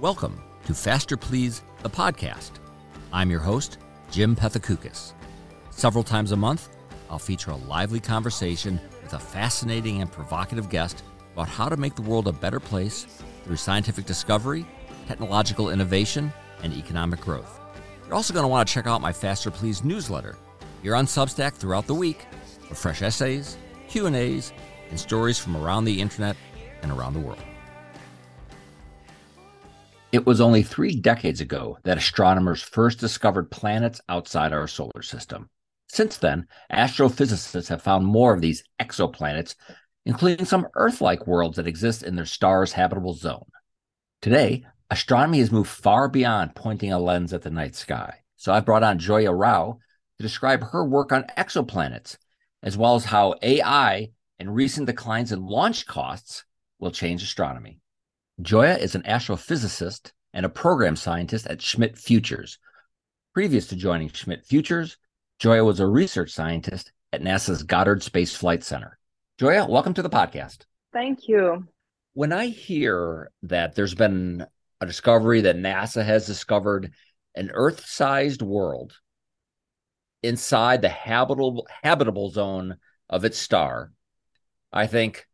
Welcome to Faster Please, the podcast. I'm your host, Jim Pethokoukis. Several times a month, I'll feature a lively conversation with a fascinating and provocative guest about how to make the world a better place through scientific discovery, technological innovation, and economic growth. You're also going to want to check out my Faster Please newsletter. You're on Substack throughout the week for fresh essays, Q&As, and stories from around the internet and around the world. It was only three decades ago that astronomers first discovered planets outside our solar system. Since then, astrophysicists have found more of these exoplanets, including some Earth like worlds that exist in their star's habitable zone. Today, astronomy has moved far beyond pointing a lens at the night sky. So I've brought on Gioia Rau to describe her work on exoplanets, as well as how AI and recent declines in launch costs will change astronomy. Gioia is an astrophysicist and a program scientist at Schmidt Futures. Previous to joining Schmidt Futures, Gioia was a research scientist at NASA's Goddard Space Flight Center. Gioia, welcome to the podcast. Thank you. When I hear that there's been a discovery that NASA has discovered an Earth sized world inside the habitable, habitable zone of its star, I think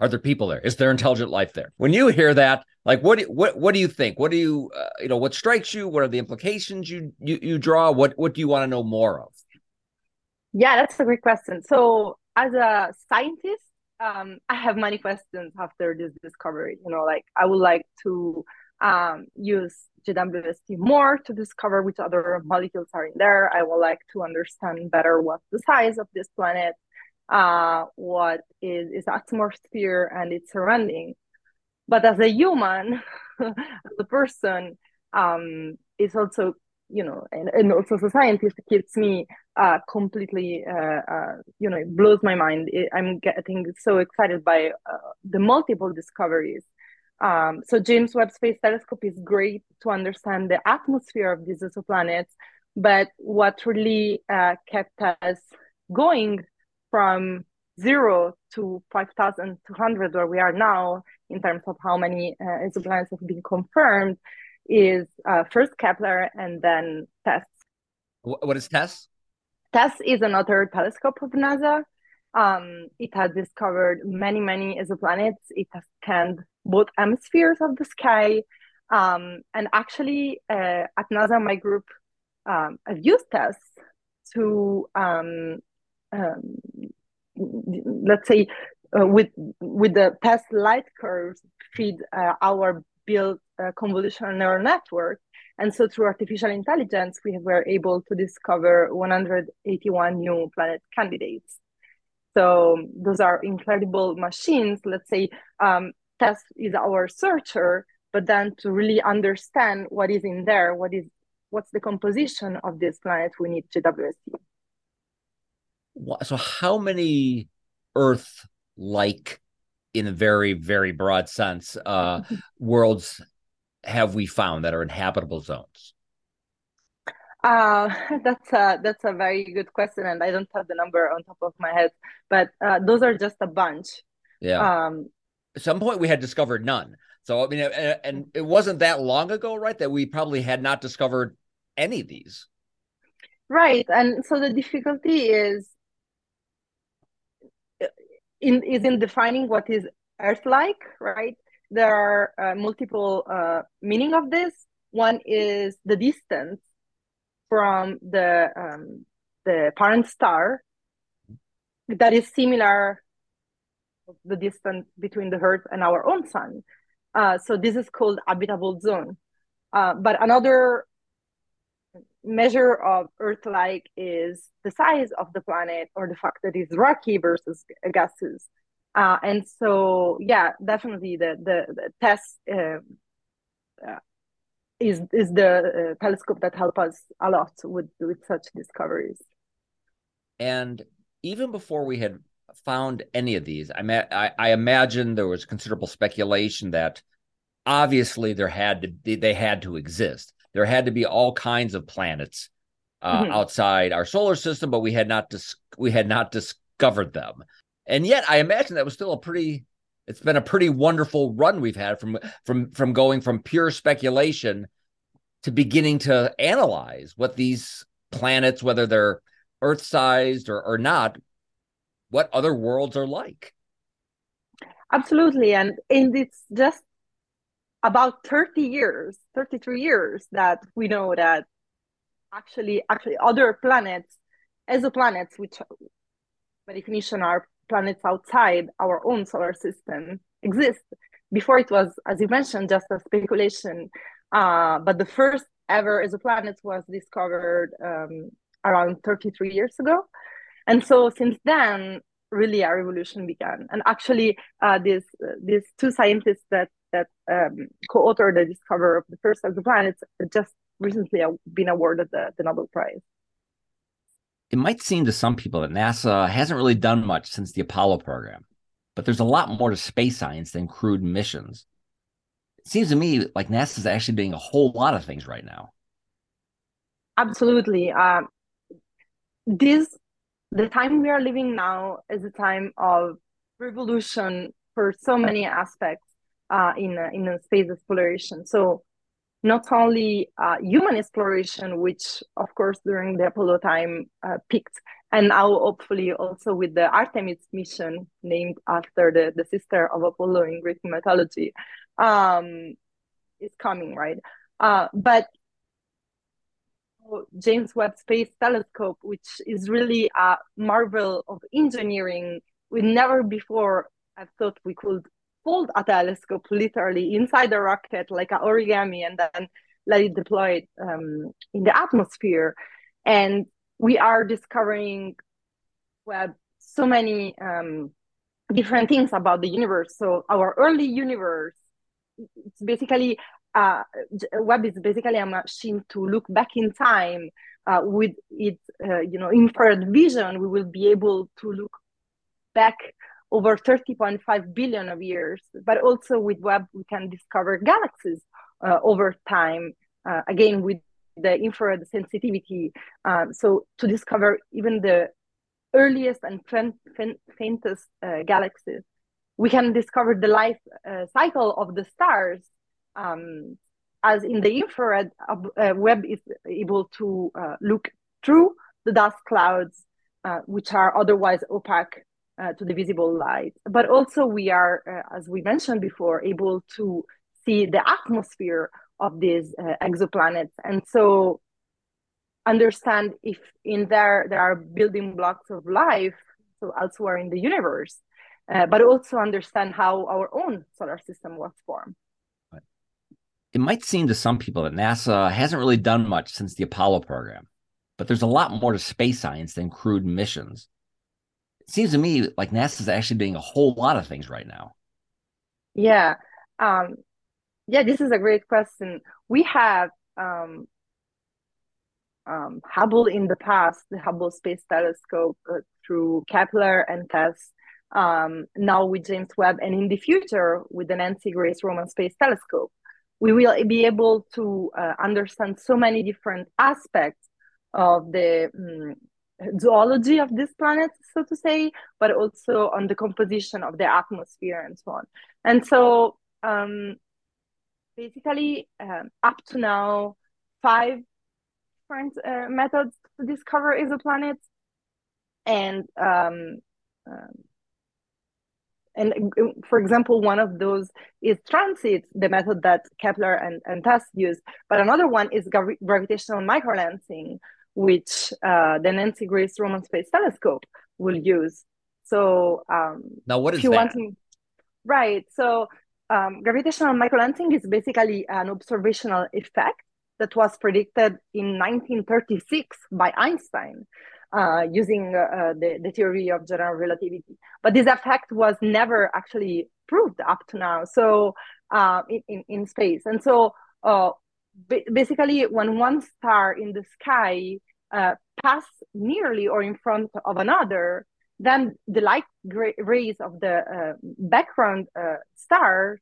are there people there? Is there intelligent life there? When you hear that, like what do, what what do you think? What do you uh, you know? What strikes you? What are the implications you you, you draw? What what do you want to know more of? Yeah, that's a great question. So as a scientist, um, I have many questions after this discovery. You know, like I would like to um, use JWST more to discover which other molecules are in there. I would like to understand better what's the size of this planet uh, what is its atmosphere and its surrounding. But as a human, as a person, um, it's also you know, and, and also as a scientist, it keeps me uh, completely, uh, uh, you know, it blows my mind. It, I'm getting so excited by uh, the multiple discoveries. Um, so James Webb Space Telescope is great to understand the atmosphere of these exoplanets, but what really uh, kept us going from zero to 5,200, where we are now in terms of how many uh, exoplanets have been confirmed, is uh, first Kepler and then TESS. What is TESS? TESS is another telescope of NASA. Um, it has discovered many, many exoplanets. It has scanned both hemispheres of the sky. Um, and actually, uh, at NASA, my group um, have used TESS to um, um, let's say uh, with with the TESS light curves feed uh, our built uh, convolutional neural network. And so through artificial intelligence we were able to discover 181 new planet candidates. So those are incredible machines. Let's say um, TESS is our searcher but then to really understand what is in there what is what's the composition of this planet we need JWST so how many earth like in a very very broad sense uh worlds have we found that are inhabitable zones uh, that's a that's a very good question, and I don't have the number on top of my head, but uh, those are just a bunch. Yeah. Um, At some point, we had discovered none. So I mean, and it wasn't that long ago, right? That we probably had not discovered any of these. Right, and so the difficulty is in is in defining what is Earth-like, right? There are uh, multiple uh, meaning of this. One is the distance from the um, the parent star that is similar the distance between the Earth and our own sun. Uh, so this is called habitable zone. Uh, but another measure of Earth-like is the size of the planet or the fact that it's rocky versus gaseous. Uh, and so, yeah, definitely the the, the TESS uh, uh, is is the uh, telescope that help us a lot with with such discoveries. And even before we had found any of these, I, ma- I, I imagine there was considerable speculation that obviously there had to they had to exist there had to be all kinds of planets uh, mm-hmm. outside our solar system, but we had not dis- we had not discovered them. And yet, I imagine that was still a pretty it's been a pretty wonderful run we've had from from from going from pure speculation to beginning to analyze what these planets, whether they're Earth sized or, or not, what other worlds are like. Absolutely. And and it's just about 30 years, 33 years that we know that actually actually other planets, exoplanets, which by definition are planets outside our own solar system, exist. Before it was, as you mentioned, just a speculation. Uh, but the first ever exoplanet was discovered um, around 33 years ago. And so since then, really our revolution began. And actually, uh, these uh, these two scientists that that um, co-authored the discovery of the first exoplanets just recently been awarded the, the Nobel Prize. It might seem to some people that NASA hasn't really done much since the Apollo program, but there's a lot more to space science than crewed missions. It seems to me like NASA is actually doing a whole lot of things right now. Absolutely. Um, this the time we are living now is a time of revolution for so many aspects uh, in in space exploration. So not only uh, human exploration, which of course during the Apollo time uh, peaked, and now hopefully also with the Artemis mission named after the, the sister of Apollo in Greek mythology, um, is coming, right? Uh, but James Webb Space Telescope, which is really a marvel of engineering. We never before have thought we could fold a telescope literally inside the rocket like an origami and then let it deploy um, in the atmosphere. And we are discovering Webb so many um, different things about the universe. So our early universe, it's basically uh, Webb is basically a machine to look back in time uh, with its, uh, you know, infrared vision. We will be able to look back over 30.5 billion of years. But also with Webb, we can discover galaxies uh, over time. Uh, again, with the infrared sensitivity, um, so to discover even the earliest and faintest uh, galaxies, we can discover the life cycle of the stars um, as in the infrared, uh, Webb is able to uh, look through the dust clouds, uh, which are otherwise opaque uh, to the visible light. But also, we are, uh, as we mentioned before, able to see the atmosphere of these uh, exoplanets, and so understand if in there there are building blocks of life, so elsewhere in the universe, but also understand how our own solar system was formed it might seem to some people that NASA hasn't really done much since the Apollo program, but there's a lot more to space science than crewed missions. It seems to me like NASA is actually doing a whole lot of things right now. Yeah. Um, yeah, this is a great question. We have um, um, Hubble in the past, the Hubble Space Telescope uh, through Kepler and TESS, um, now with James Webb, and in the future with the Nancy Grace Roman Space Telescope we will be able to uh, understand so many different aspects of the um, zoology of this planet, so to say, but also on the composition of the atmosphere and so on. And so, um, basically, um, up to now, five different uh, methods to discover exoplanets, and um, um and uh, for example, one of those is transit, the method that Kepler and, and TESS use. But another one is gravi- gravitational microlensing, which uh, the Nancy Grace Roman Space Telescope will use. So um, now, what is that? To, right. So um, gravitational microlensing is basically an observational effect that was predicted in 1936 by Einstein uh, using uh, the, the theory of general relativity. But this effect was never actually proved up to now. So uh, in, in, in, space. And so uh, basically when one star in the sky uh, pass nearly or in front of another, then the light rays of the uh, background stars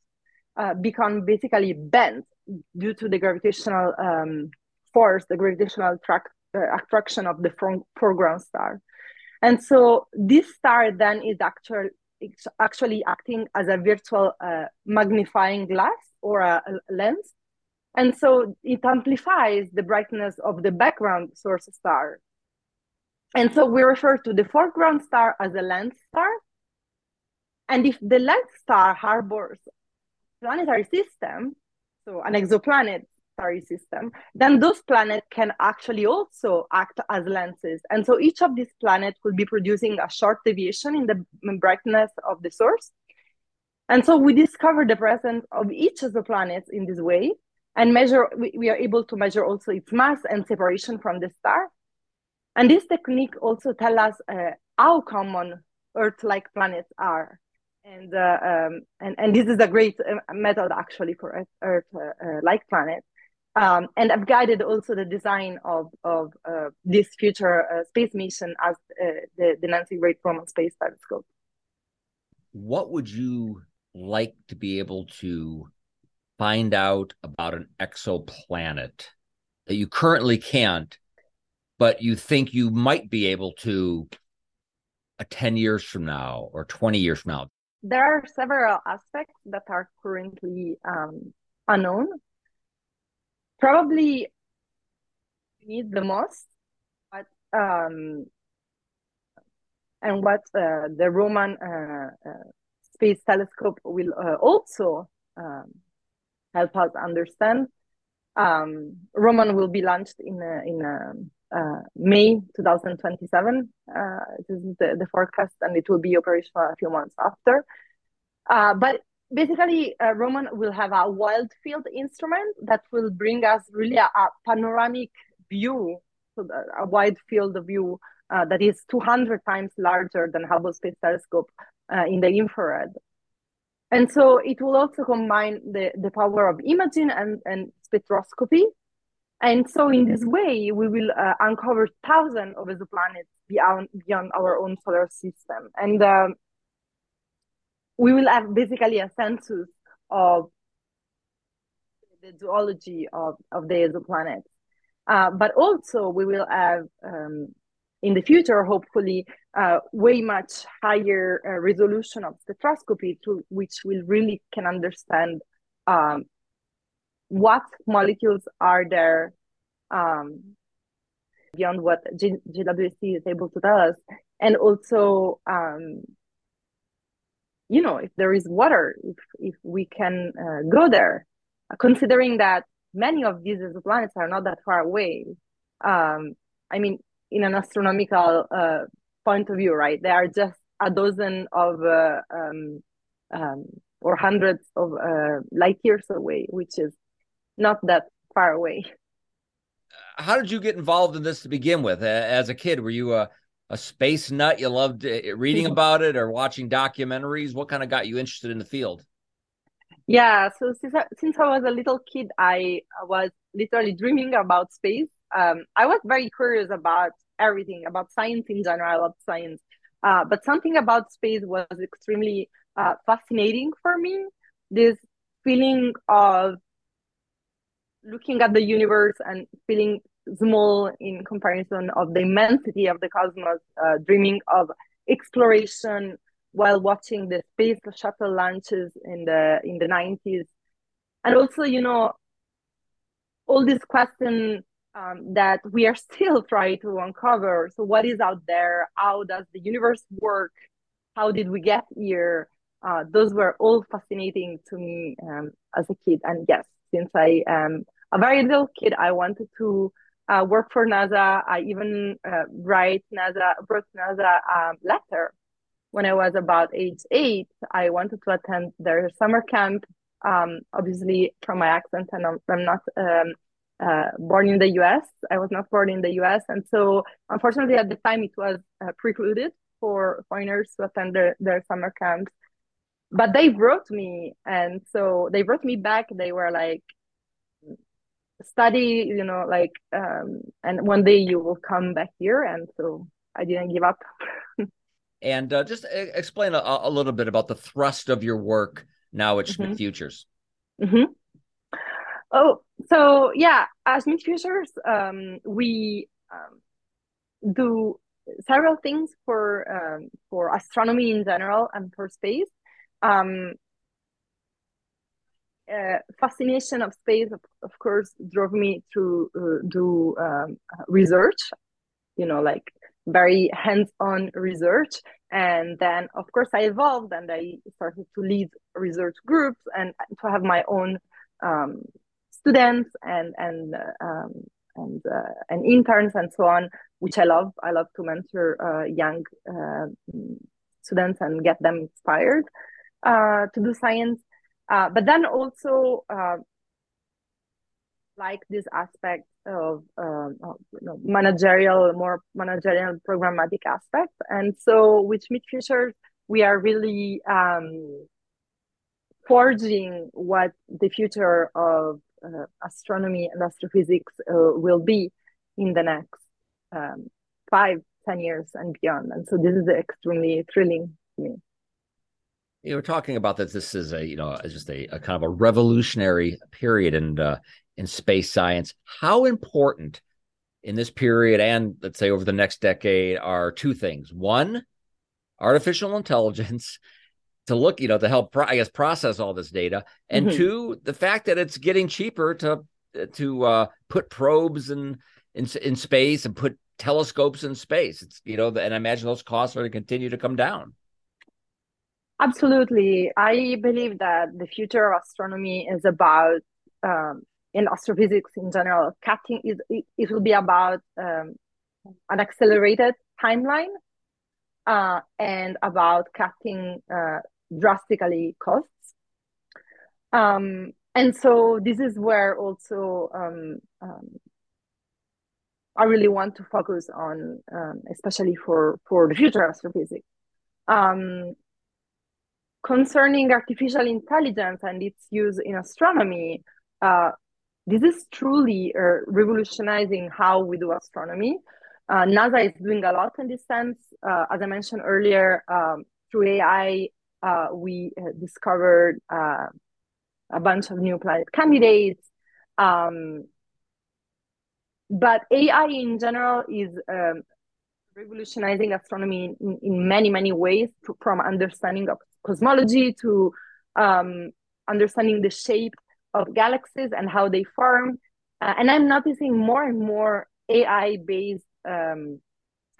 become basically bent due to the gravitational um, force, the gravitational uh, attraction of the foreground star. And so this star then is actually actually acting as a virtual uh, magnifying glass or a, lens. And so it amplifies the brightness of the background source star. And so we refer to the foreground star as a lens star. And if the lens star harbors planetary system, so an exoplanet system, then those planets can actually also act as lenses. And so each of these planets will be producing a short deviation in the brightness of the source. And so we discover the presence of each of the planets in this way and measure, we, we are able to measure also its mass and separation from the star. And this technique also tell us uh, how common Earth-like planets are and uh, um, and and this is a great uh, method actually for Earth uh, uh, planets. Um, and I've guided also the design of of uh, this future uh, space mission as the the Nancy Grace Roman Space Telescope. What would you like to be able to find out about an exoplanet that you currently can't, but you think you might be able to? A 10 years from now or 20 years from now there are several aspects that are currently um, unknown. Probably need the most, but um, and what uh, the Roman uh, uh, Space Telescope will uh, also um, help us understand. Um, Roman will be launched in in uh, May 2027. Uh, this is the, the forecast, and it will be operational a few months after. Uh, but basically, uh, Roman will have a wild field instrument that will bring us really a, a panoramic view, so a wide field of view uh, that is 200 times larger than Hubble Space Telescope uh, in the infrared. And so it will also combine the, the power of imaging and, and spectroscopy and so in this way, we will uh, uncover thousands of exoplanets beyond, beyond our own solar system. And um, we will have basically a census of the zoology of, of the exoplanets. Uh, but also we will have um, in the future, hopefully, uh, way much higher uh, resolution of spectroscopy to which we really can understand um, what molecules are there um, beyond what G- JWST is able to tell us, and also, um, you know, if there is water, if if we can uh, go there, considering that many of these planets are not that far away. Um, I mean, in an astronomical uh, point of view, right? They are just a dozen of uh, um, um, or hundreds of uh, light years away, which is not that far away. How did you get involved in this to begin with? As a kid, were you a, a space nut? You loved uh, reading about it or watching documentaries? What kind of got you interested in the field? Yeah, so since I, since I was a little kid, I was literally dreaming about space. Um, I was very curious about everything, about science in general. I love science. Uh, but something about space was extremely uh, fascinating for me. This feeling of looking at the universe and feeling small in comparison of the immensity of the cosmos, uh, dreaming of exploration while watching the space shuttle launches in the in the 90s and also you know all these questions um, that we are still trying to uncover so what is out there how does the universe work how did we get here uh, those were all fascinating to me um, as a kid and yes since i am a very little kid i wanted to uh, work for NASA. I even uh, write NASA, wrote NASA um, letter when I was about age eight. I wanted to attend their summer camp. Um, obviously, from my accent, and I'm, I'm not um, uh, born in the U.S. I was not born in the U.S., and so unfortunately, at the time, it was uh, precluded for foreigners to attend their, their summer camps. But they brought me, and so they brought me back. They were like, study you know like um and one day you will come back here and so i didn't give up and uh, just explain a, a, little bit about the thrust of your work now at schmidt mm-hmm. futures mm-hmm. oh so yeah as schmidt futures um we um, do several things for um, for astronomy in general and for space. Um, uh, fascination of space, of, of, course, drove me to uh, do um, research. You know, like very hands-on research, and then of course I evolved and I started to lead research groups and to have my own um, students and and uh, um, and uh, and interns and so on, which I love. I love to mentor uh, young students and get them inspired to do science. But then also like this aspect of, um, of you know, managerial, more managerial programmatic aspect. And so with Schmidt Futures, we are really um, forging what the future of astronomy and astrophysics uh, will be in the next um, five, ten years and beyond. And so this is extremely thrilling to me. You were talking about that. This is a you know just a, a kind of a revolutionary period in uh, in space science. How important in this period and let's say over the next decade are two things. One, artificial intelligence to look, you know, to help, I guess, process all this data, and mm-hmm. two, the fact that it's getting cheaper to to uh, put probes in, in in space and put telescopes in space. It's you know, and I imagine those costs are going to continue to come down. Absolutely, I believe that the future of astronomy is about um, in astrophysics in general. Cutting is it, it will be about um, an accelerated timeline uh, and about cutting uh, drastically costs. Um, and so this is where also um, um, I really want to focus on, um, especially for, for the future astrophysics. Um, concerning artificial intelligence and its use in astronomy, uh, this is truly uh, revolutionizing how we do astronomy. Uh, NASA is doing a lot in this sense. Uh, as I mentioned earlier, um, through AI, uh, we uh, discovered uh, a bunch of new planet candidates. Um, but AI in general is um, revolutionizing astronomy in, in, many, many ways, to, from understanding of cosmology to um, understanding the shape of galaxies and how they form. Uh, and I'm noticing more and more AI based um,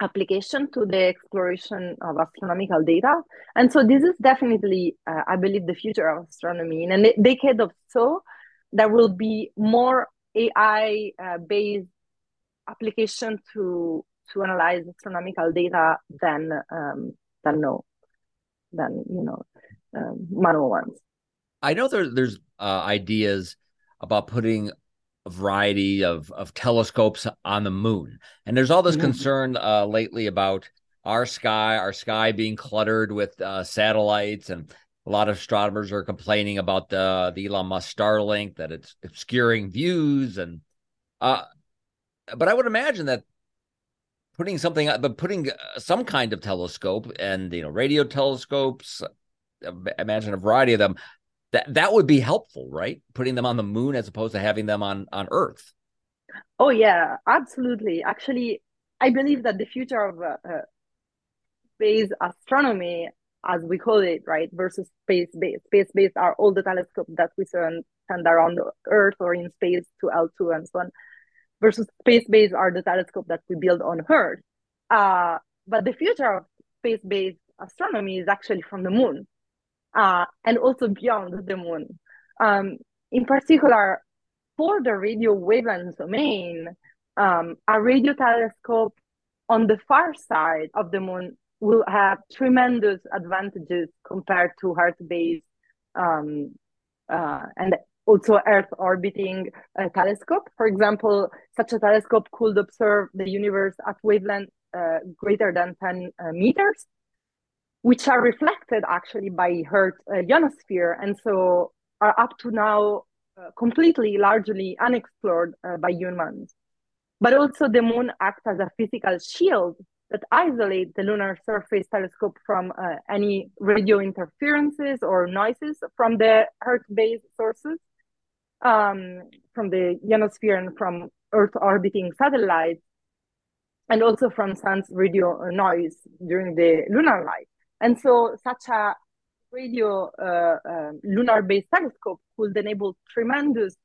application to the exploration of astronomical data. And so this is definitely, uh, I believe, the future of astronomy. In a decade or so, there will be more AI uh, based application to to analyze astronomical data than um, than no than you know um, manual ones. I know there, there's uh, ideas about putting variety of of telescopes on the moon, and there's all this mm-hmm. concern uh, lately about our sky, our sky being cluttered with uh, satellites, and a lot of astronomers are complaining about the the Elon Musk Starlink that it's obscuring views, and uh, but I would imagine that putting something, but putting uh, some kind of telescope and you know radio telescopes, uh, imagine a variety of them that that would be helpful, right? Putting them on the moon as opposed to having them on on Earth. Oh yeah, absolutely. Actually, I believe that the future of uh, uh, space astronomy, as we call it, right, versus space based. Space based are all the telescopes that we send, send around the Earth or in space to L2 and so on. Versus space based are the telescopes that we build on Earth. Uh, but the future of space based astronomy is actually from the moon uh, and also beyond the moon. Um, in particular, for the radio wavelength domain, um, a radio telescope on the far side of the moon will have tremendous advantages compared to Earth-based um, uh, and also Earth orbiting uh, telescope. For example, such a telescope could observe the universe at wavelength uh, greater than 10 uh, meters, which are reflected actually by Earth uh, ionosphere, and so are up to now uh, completely, largely unexplored uh, by humans. But also, the moon acts as a physical shield that isolates the lunar surface telescope from uh, any radio interferences or noises from the Earth-based sources, um, from the ionosphere and from Earth orbiting satellites. and also from sun's radio noise during the lunar light. And so such a radio uh, uh, lunar-based telescope could enable tremendous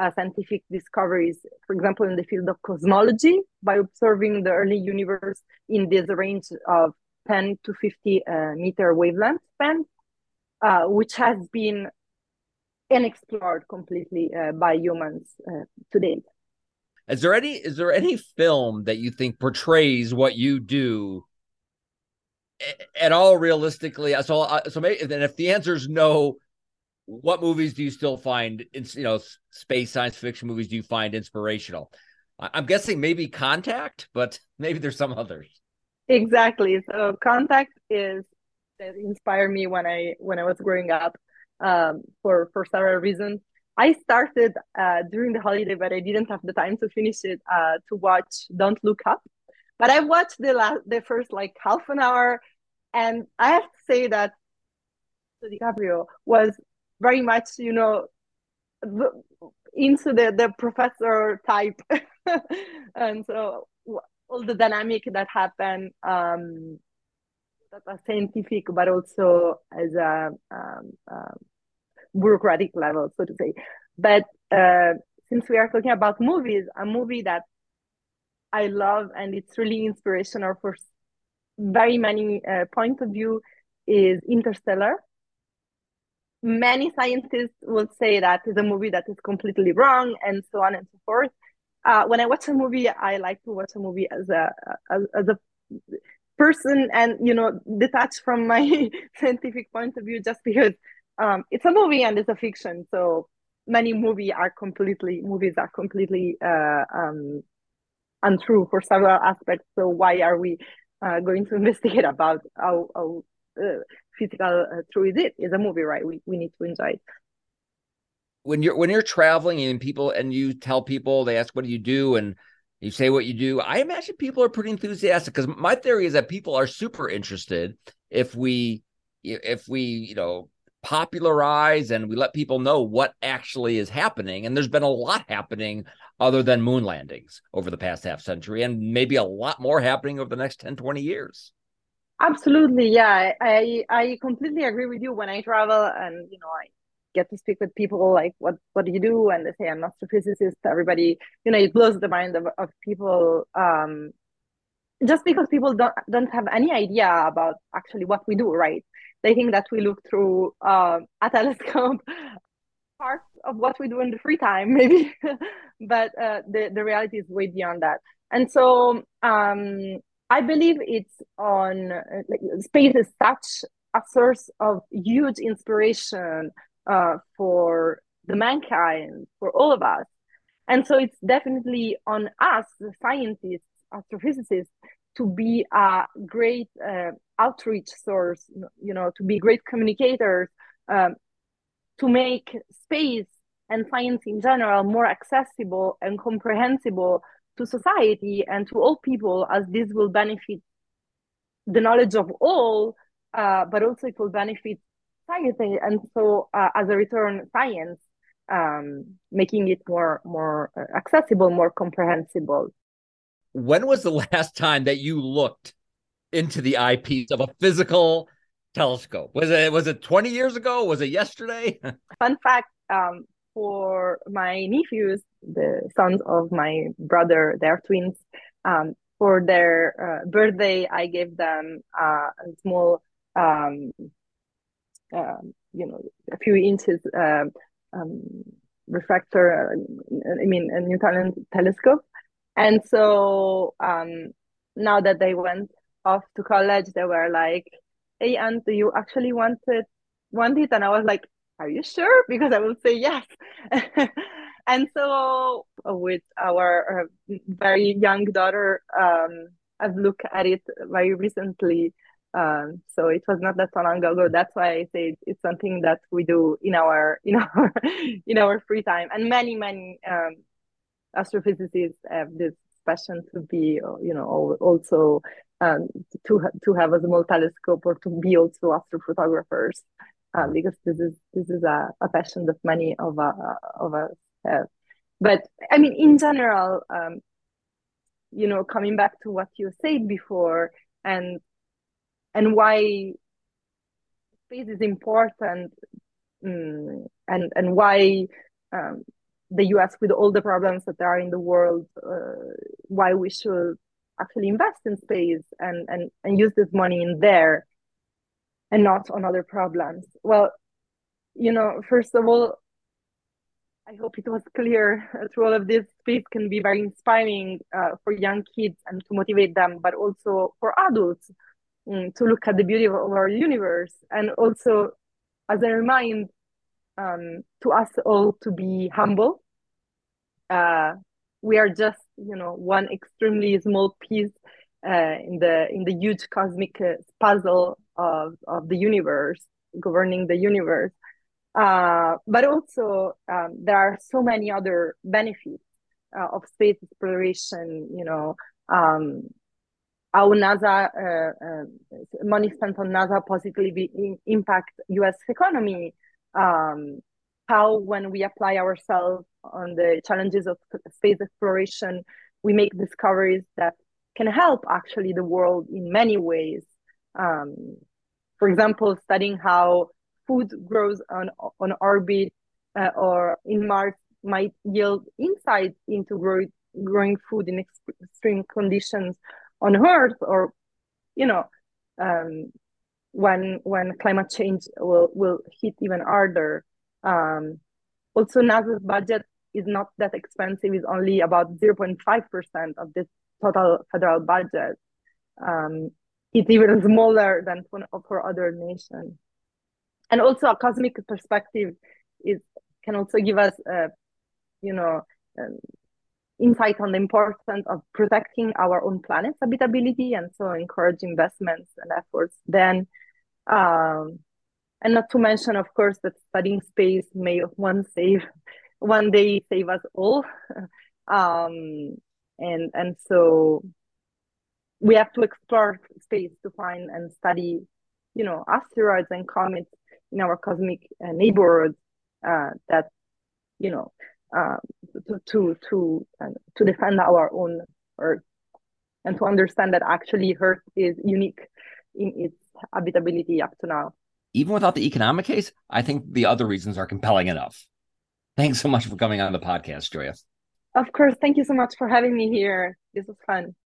uh, scientific discoveries, for example, in the field of cosmology, by observing the early universe in this range of 10 to 50 uh, meter wavelength band, uh, which has been unexplored completely uh, by humans to date. Is there any is there any film that you think portrays what you do at all realistically? So uh, so maybe then if the answer is no, what movies do you still find you know space science fiction movies do you find inspirational? I'm guessing maybe Contact, but maybe there's some others. Exactly. So Contact is that inspired me when I when I was growing up um, for for several reasons. I started uh, during the holiday, but I didn't have the time to finish it uh, to watch Don't Look Up. But I watched the last, the first like half an hour, and I have to say that DiCaprio was very much, you know, into the the professor type, and so all the dynamic that happened um, that was scientific, but also as a um, um, bureaucratic level, so to say. But uh, since we are talking about movies, a movie that I love and it's really inspirational for very many uh, points of view is Interstellar. Many scientists will say that is a movie that is completely wrong and so on and so forth. Uh, when I watch a movie, I like to watch a movie as a as, as a person and you know detached from my scientific point of view, just because um, it's a movie and it's a fiction. So many movie are completely movies are completely uh, um, untrue for several aspects. So why are we uh, going to investigate about how, how uh, physical uh, true is it? Is a movie, right? We we need to enjoy it. When you're when you're traveling and people and you tell people they ask what do you do and you say what you do, I imagine people are pretty enthusiastic because my theory is that people are super interested if we if we you know popularize and we let people know what actually is happening. And there's been a lot happening other than moon landings over the past half century, and maybe a lot more happening over the next 10, 20 years. Absolutely. Yeah. I, I completely agree with you when I travel and, you know, I get to speak with people like, what, what do you do? And they say, I'm an astrophysicist. Everybody, you know, it blows the mind of, of people. Um, just because people don't don't have any idea about actually what we do, right? They think that we look through uh, a telescope, part of what we do in the free time, maybe, but uh, the the reality is way beyond that. And so um, I believe it's on like, space is such a source of huge inspiration uh, for the mankind, for all of us. And so it's definitely on us, the scientists, astrophysicists, to be a great uh, outreach source, you know, to be great communicators, um, to make space and science in general more accessible and comprehensible to society and to all people, as this will benefit the knowledge of all, uh, but also it will benefit society. And so, uh, as a return, science, um, making it more more uh, accessible, more comprehensible. When was the last time that you looked into the eyepiece of a physical telescope? Was it was it 20 years ago? Was it yesterday? Fun fact, um, for my nephews, the sons of my brother, they're twins. Um, for their uh, birthday, I gave them uh, a small, um, uh, you know, a few inches um, um, refractor. I mean, a Newtonian telescope. And so now that they went off to college, they were like, "Hey, Aunt, do you actually want it? Want it?" And I was like, "Are you sure?" Because I will say yes. and so, with our uh, very young daughter, um, I've looked at it very recently. Um, so it was not that so long ago. That's why I say it's something that we do in our, in our, in our free time. And many, many um, astrophysicists have this passion to be, you know, also um, to to have a small telescope or to be also astrophotographers, um, because this is this is a, a passion that many of uh, of us have. But I mean, in general, um, you know, coming back to what you said before and and why space is important um, and and why um, the US, with all the problems that there are in the world, uh, why we should actually invest in space and, and, and use this money in there and not on other problems. Well, you know, first of all, I hope it was clear through all of this. Space can be very inspiring uh, for young kids and to motivate them, but also for adults um, to look at the beauty of our universe and also as a reminder um, to us all to be humble. Uh, we are just, you know, one extremely small piece uh, in the in the huge cosmic uh, puzzle of of the universe, governing the universe. Uh, but also, um, there are so many other benefits uh, of space exploration. You know, um, how NASA uh, money spent on NASA positively impact U.S. economy um, how when we apply ourselves on the challenges of space exploration, we make discoveries that can help actually the world in many ways. Um, for example, studying how food grows on on orbit uh, or in Mars might yield insights into grow, growing food in extreme conditions on Earth, or you know, um, when when climate change will will hit even harder. Um, also, NASA's budget is not that expensive; it's only about zero point five percent of this total federal budget. Um, it's even smaller than for, for other nations. And also, a cosmic perspective is can also give us, uh, you know, um, insight on the importance of protecting our own planet's habitability and so encourage investments and efforts then um, and not to mention of course that studying space may one save one day save us all um, and and so we have to explore space to find and study you know asteroids and comets in our cosmic uh, neighborhood uh, that you know uh, to to to, uh, to defend our own Earth and to understand that actually Earth is unique in its habitability up to now. Even without the economic case, I think the other reasons are compelling enough. Thanks so much for coming on the podcast, Gioia. Of course. Thank you so much for having me here. This was fun.